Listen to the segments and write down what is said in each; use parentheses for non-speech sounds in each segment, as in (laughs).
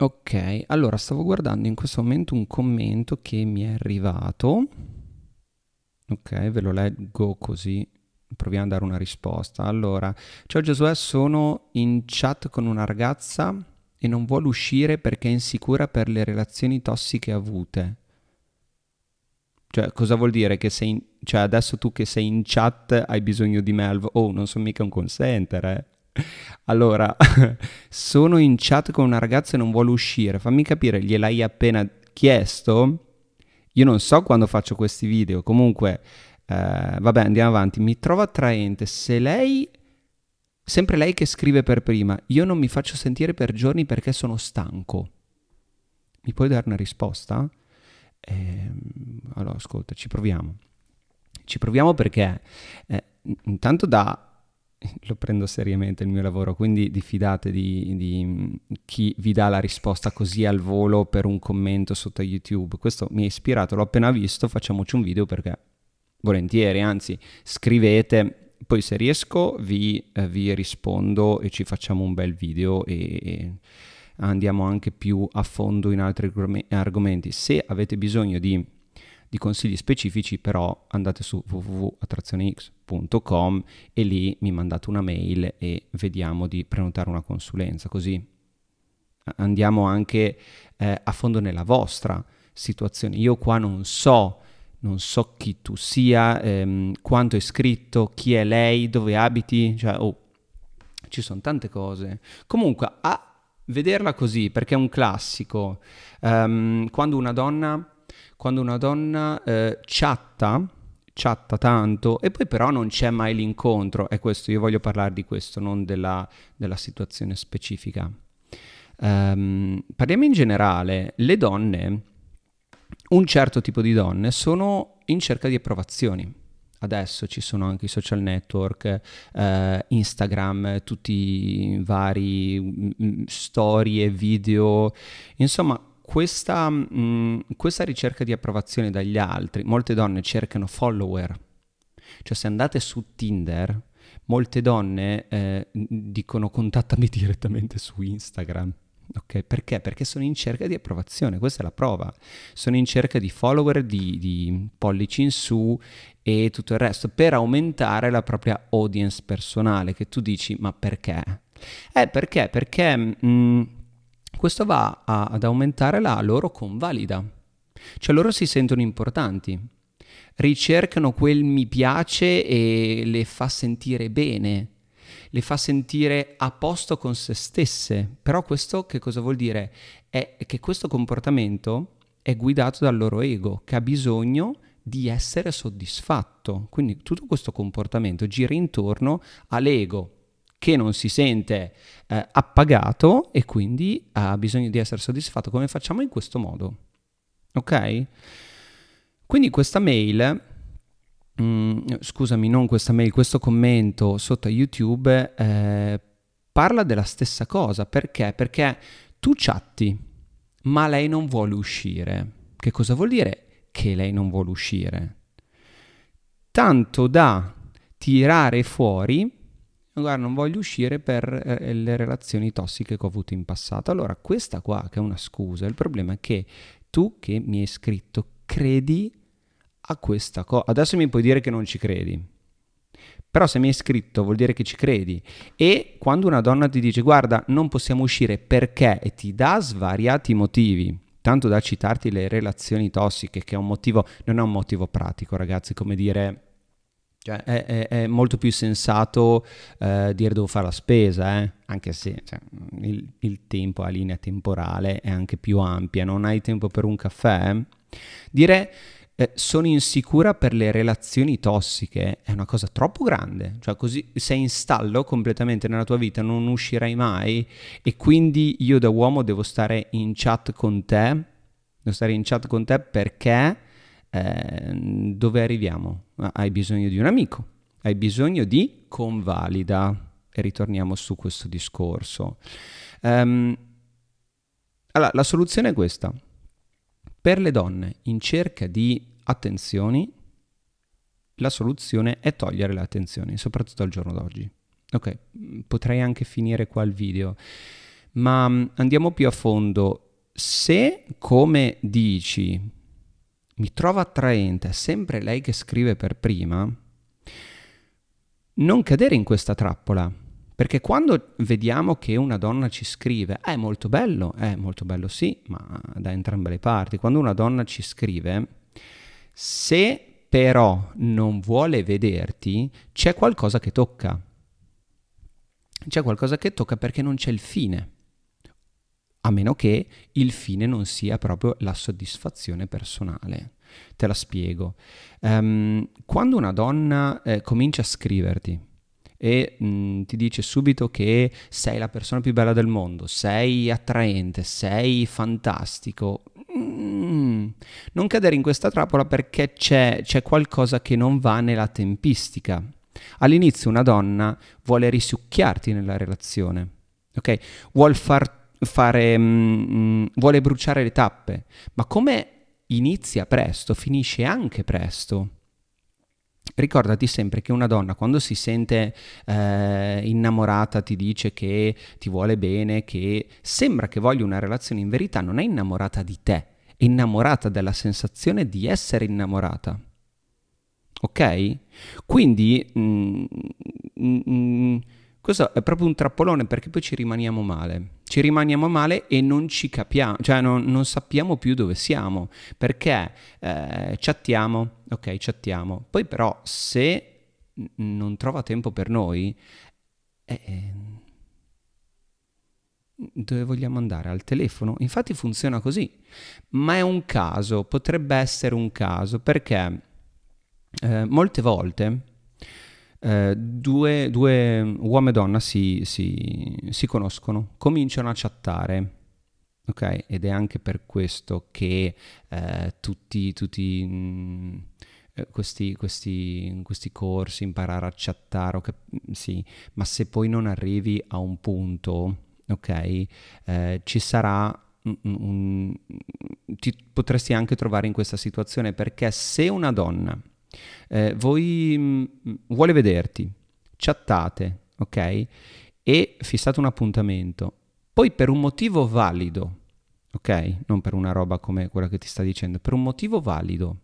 Ok, allora stavo guardando in questo momento un commento che mi è arrivato. Ok, ve lo leggo così proviamo a dare una risposta. Allora, ciao Giosuè, sono in chat con una ragazza e non vuole uscire perché è insicura per le relazioni tossiche avute. Cioè, cosa vuol dire che sei in... Cioè, adesso tu che sei in chat hai bisogno di Melv? Oh, non sono mica un consenter, eh. (laughs) Allora, (laughs) sono in chat con una ragazza e non vuole uscire. Fammi capire, gliel'hai appena chiesto? Io non so quando faccio questi video. Comunque, eh, vabbè, andiamo avanti. Mi trovo attraente se lei... Sempre lei che scrive per prima. Io non mi faccio sentire per giorni perché sono stanco. Mi puoi dare una risposta? Eh, allora, ascolta, ci proviamo. Ci proviamo perché eh, intanto da lo prendo seriamente il mio lavoro, quindi diffidate di, di, chi vi dà la risposta così al volo per un commento sotto YouTube. Questo mi ha ispirato, l'ho appena visto, facciamoci un video perché volentieri, anzi scrivete, poi se riesco vi, eh, vi rispondo e ci facciamo un bel video e, e andiamo anche più a fondo in altri argomenti. Se avete bisogno di, di consigli specifici, però andate su www.attrazionex.com e lì mi mandate una mail e vediamo di prenotare una consulenza, così andiamo anche eh, a fondo nella vostra situazione. Io qua non so non so chi tu sia, ehm, quanto è scritto, chi è lei, dove abiti, cioè, oh, ci sono tante cose. Comunque, a vederla così, perché è un classico, um, quando una donna, quando una donna eh, chatta, chatta tanto e poi però non c'è mai l'incontro, è questo, io voglio parlare di questo, non della, della situazione specifica. Um, parliamo in generale, le donne un certo tipo di donne sono in cerca di approvazioni. Adesso ci sono anche i social network, eh, Instagram, tutti i vari mm, mm, storie, video, insomma questa, mh, mm, questa ricerca di approvazione dagli altri, molte donne cercano follower, cioè se andate su Tinder, molte donne eh, dicono contattami (laughs) direttamente su Instagram Ok, perché? Perché sono in cerca di approvazione, questa è la prova. Sono in cerca di follower, di, di pollici in su e tutto il resto per aumentare la propria audience personale. Che tu dici, ma perché? Eh, perché? Perché mh, mm, questo va a, ad aumentare la loro convalida. Cioè loro si sentono importanti, ricercano quel mi piace e le fa sentire bene le fa sentire a posto con se stesse. Però questo che cosa vuol dire? È che questo comportamento è guidato dal loro ego, che ha bisogno di essere soddisfatto. Quindi tutto questo comportamento gira intorno all'ego che non si sente eh, appagato e quindi ha bisogno di essere soddisfatto. Come facciamo in questo modo? Ok? Quindi questa mail mm, scusami, non questa mail, questo commento sotto a YouTube eh, parla della stessa cosa. Perché? Perché tu chatti, ma lei non vuole uscire. Che cosa vuol dire che lei non vuole uscire? Tanto da tirare fuori, guarda, non voglio uscire per eh, le relazioni tossiche che ho avuto in passato. Allora, questa qua che è una scusa, il problema è che tu che mi hai scritto credi a questa cosa. Adesso mi puoi dire che non ci credi. Però se mi hai scritto vuol dire che ci credi. E quando una donna ti dice guarda non possiamo uscire perché e ti dà svariati motivi, tanto da citarti le relazioni tossiche, che è un motivo, non è un motivo pratico ragazzi, come dire... Cioè, è, è, è, molto più sensato eh, dire devo fare la spesa, eh? anche se cioè, il, il, tempo, la linea temporale è anche più ampia, non hai tempo per un caffè. Dire eh, sono insicura per le relazioni tossiche, è una cosa troppo grande, cioè così sei in stallo completamente nella tua vita, non uscirai mai e quindi io da uomo devo stare in chat con te, devo stare in chat con te perché eh, dove arriviamo? Hai bisogno di un amico, hai bisogno di convalida e ritorniamo su questo discorso. Um, allora, la soluzione è questa per le donne in cerca di attenzioni, la soluzione è togliere le attenzioni, soprattutto al giorno d'oggi. Ok, potrei anche finire qua il video, ma mm, andiamo più a fondo. Se, come dici, mi trovo attraente, è sempre lei che scrive per prima, non cadere in questa trappola. Perché quando vediamo che una donna ci scrive, è molto bello, è molto bello sì, ma da entrambe le parti. Quando una donna ci scrive, se però non vuole vederti, c'è qualcosa che tocca. C'è qualcosa che tocca perché non c'è il fine. A meno che il fine non sia proprio la soddisfazione personale. Te la spiego. Um, quando una donna eh, comincia a scriverti e mh, mm, ti dice subito che sei la persona più bella del mondo, sei attraente, sei fantastico, mm, non cadere in questa trappola perché c'è, c'è qualcosa che non va nella tempistica. All'inizio una donna vuole risucchiarti nella relazione, ok? Vuol far fare, mm, vuole bruciare le tappe, ma come inizia presto, finisce anche presto. Ricordati sempre che una donna quando si sente eh, innamorata ti dice che ti vuole bene, che sembra che voglia una relazione, in verità non è innamorata di te, è innamorata della sensazione di essere innamorata. Ok? Quindi mm, mm, mm questo è proprio un trappolone perché poi ci rimaniamo male. Ci rimaniamo male e non ci capiamo, cioè non, non sappiamo più dove siamo perché eh, chattiamo, ok, chattiamo. Poi però se non trova tempo per noi, eh, dove vogliamo andare? Al telefono? Infatti funziona così, ma è un caso, potrebbe essere un caso perché eh, molte volte eh, due, due, uomo e donna si, si, si, conoscono, cominciano a chattare. Ok, ed è anche per questo che eh, tutti, tutti mh, mm, eh, questi, questi, questi, corsi, imparare a chattare, cap- sì, ma se poi non arrivi a un punto, ok, eh, ci sarà un, un, ti potresti anche trovare in questa situazione perché se una donna eh, voi mh, mm, vuole vederti, chattate, ok? E fissate un appuntamento. Poi per un motivo valido, ok? Non per una roba come quella che ti sta dicendo, per un motivo valido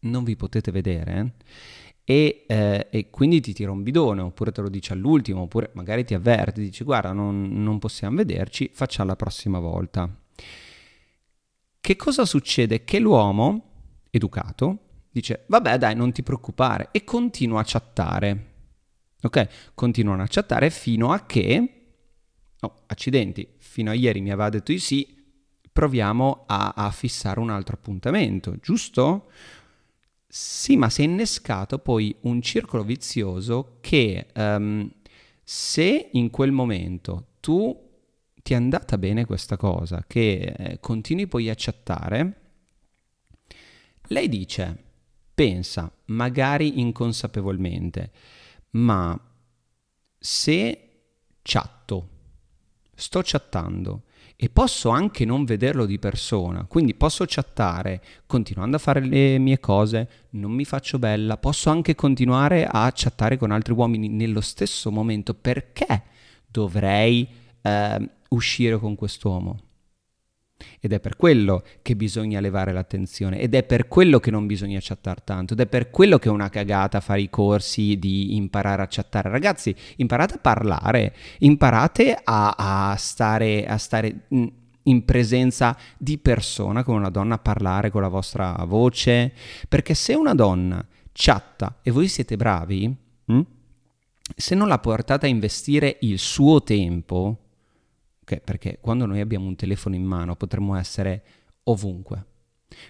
non vi potete vedere e, eh, e, quindi ti tira un bidone oppure te lo dice all'ultimo oppure magari ti avverte, dici guarda non, non possiamo vederci, facciamo la prossima volta. Che cosa succede? Che l'uomo educato dice vabbè dai non ti preoccupare e continua a chattare. Ok? Continuano a chattare fino a che... Oh, accidenti, fino a ieri mi aveva detto di sì, proviamo a, a fissare un altro appuntamento, giusto? Sì, ma si è innescato poi un circolo vizioso che um, se in quel momento tu ti è andata bene questa cosa, che eh, continui poi a chattare, lei dice pensa, magari inconsapevolmente, ma se chatto, sto chattando e posso anche non vederlo di persona, quindi posso chattare continuando a fare le mie cose, non mi faccio bella, posso anche continuare a chattare con altri uomini nello stesso momento, perché dovrei eh, uscire con quest'uomo? Ed è per quello che bisogna levare l'attenzione, ed è per quello che non bisogna chattare tanto, ed è per quello che è una cagata fare i corsi di imparare a chattare. Ragazzi, imparate a parlare, imparate a, a stare, a stare in presenza di persona, come una donna, a parlare con la vostra voce, perché se una donna chatta e voi siete bravi, hm? se non la portate a investire il suo tempo, Okay, perché quando noi abbiamo un telefono in mano potremmo essere ovunque.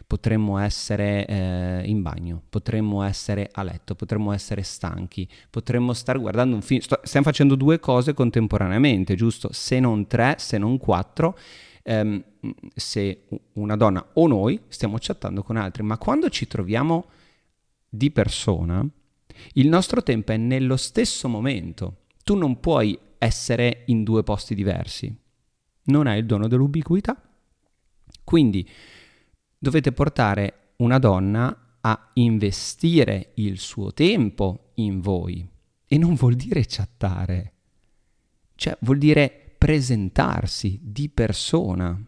Potremmo essere eh, in bagno, potremmo essere a letto, potremmo essere stanchi, potremmo stare guardando un film. Sto, stiamo facendo due cose contemporaneamente, giusto? Se non tre, se non quattro. Ehm, se una donna o noi stiamo chattando con altri, ma quando ci troviamo di persona, il nostro tempo è nello stesso momento. Tu non puoi essere in due posti diversi non hai il dono dell'ubiquità. Quindi dovete portare una donna a investire il suo tempo in voi. E non vuol dire chattare, cioè vuol dire presentarsi di persona.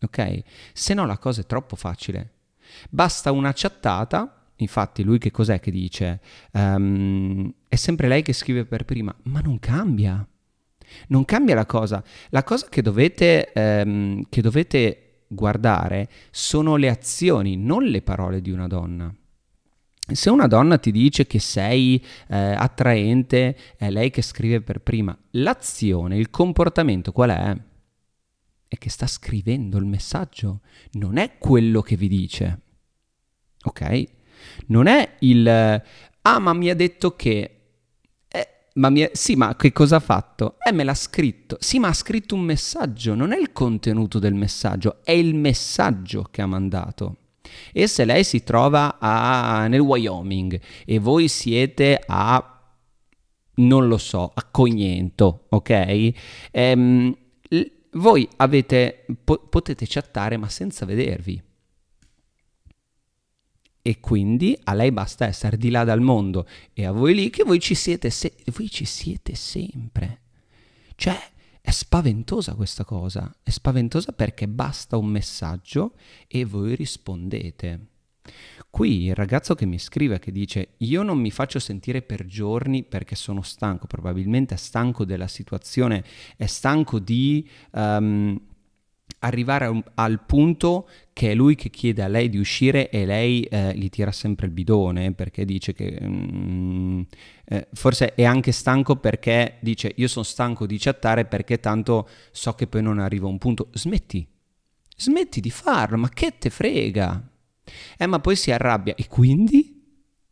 Ok? Se no la cosa è troppo facile. Basta una chattata, infatti lui che cos'è che dice? Um, è sempre lei che scrive per prima, ma non cambia. Non cambia la cosa. La cosa che dovete, um, che dovete guardare sono le azioni, non le parole di una donna. Se una donna ti dice che sei eh, attraente, è lei che scrive per prima. L'azione, il comportamento qual è? È che sta scrivendo il messaggio, non è quello che vi dice. Ok? Non è il ah, ma mi ha detto che ma mi è... sì, ma che cosa ha fatto? Eh, me l'ha scritto. Sì, ma ha scritto un messaggio, non è il contenuto del messaggio, è il messaggio che ha mandato. E se lei si trova a, nel Wyoming e voi siete a non lo so, a Cognento, ok? Ehm, voi avete, po- potete chattare ma senza vedervi. E quindi a lei basta essere di là dal mondo e a voi lì che voi ci siete, se- voi ci siete sempre. Cioè, è spaventosa questa cosa, è spaventosa perché basta un messaggio e voi rispondete. Qui il ragazzo che mi scrive che dice io non mi faccio sentire per giorni perché sono stanco, probabilmente è stanco della situazione, è stanco di um, arrivare un, al punto che è lui che chiede a lei di uscire e lei eh, gli tira sempre il bidone perché dice che mm, eh, forse è anche stanco perché dice io sono stanco di chattare perché tanto so che poi non arriva a un punto. Smetti, smetti di farlo, ma che te frega? Eh ma poi si arrabbia e quindi?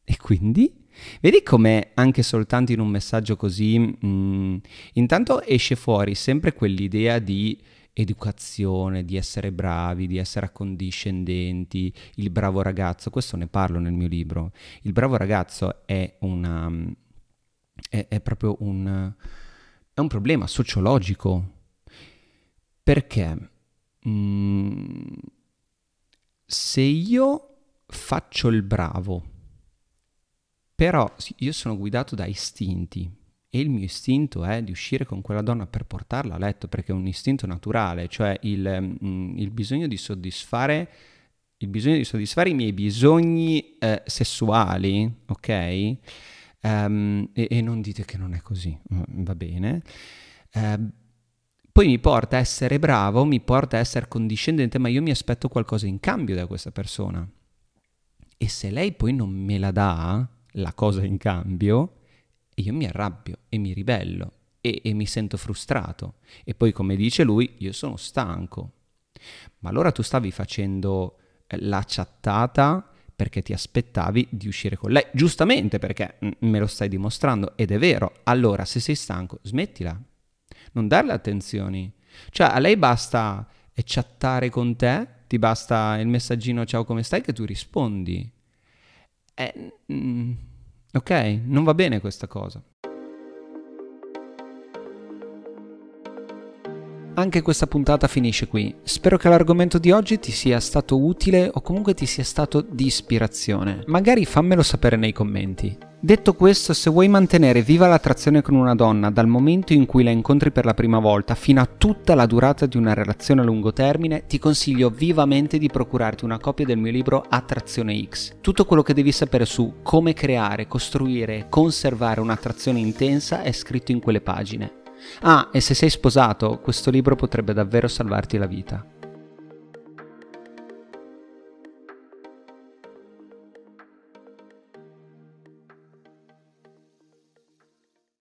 E quindi? Vedi come anche soltanto in un messaggio così, mm, intanto esce fuori sempre quell'idea di educazione, di essere bravi, di essere accondiscendenti, il bravo ragazzo, questo ne parlo nel mio libro. Il bravo ragazzo è una è, è proprio un, è un problema sociologico. Perché mm, se io faccio il bravo, però io sono guidato da istinti, e il mio istinto è di uscire con quella donna per portarla a letto perché è un istinto naturale, cioè il, mm, il bisogno di soddisfare il bisogno di soddisfare i miei bisogni eh, sessuali, ok? Um, e, e, non dite che non è così, mm, va bene. Uh, poi mi porta a essere bravo, mi porta a essere condiscendente, ma io mi aspetto qualcosa in cambio da questa persona. E se lei poi non me la dà, la cosa in cambio, io mi arrabbio e mi ribello e, e mi sento frustrato. E poi, come dice lui, io sono stanco. Ma allora tu stavi facendo eh, la chattata perché ti aspettavi di uscire con lei, giustamente perché me lo stai dimostrando ed è vero. Allora, se sei stanco, smettila, non darle attenzioni. Cioè, a lei basta chattare con te, ti basta il messaggino ciao come stai che tu rispondi. Eh, mm, ok, non va bene questa cosa. Anche questa puntata finisce qui. Spero che l'argomento di oggi ti sia stato utile o comunque ti sia stato di ispirazione. Magari fammelo sapere nei commenti. Detto questo, se vuoi mantenere viva l'attrazione con una donna dal momento in cui la incontri per la prima volta fino a tutta la durata di una relazione a lungo termine, ti consiglio vivamente di procurarti una copia del mio libro Attrazione X. Tutto quello che devi sapere su come creare, costruire e conservare un'attrazione intensa è scritto in quelle pagine. Ah, e se sei sposato, questo libro potrebbe davvero salvarti la vita.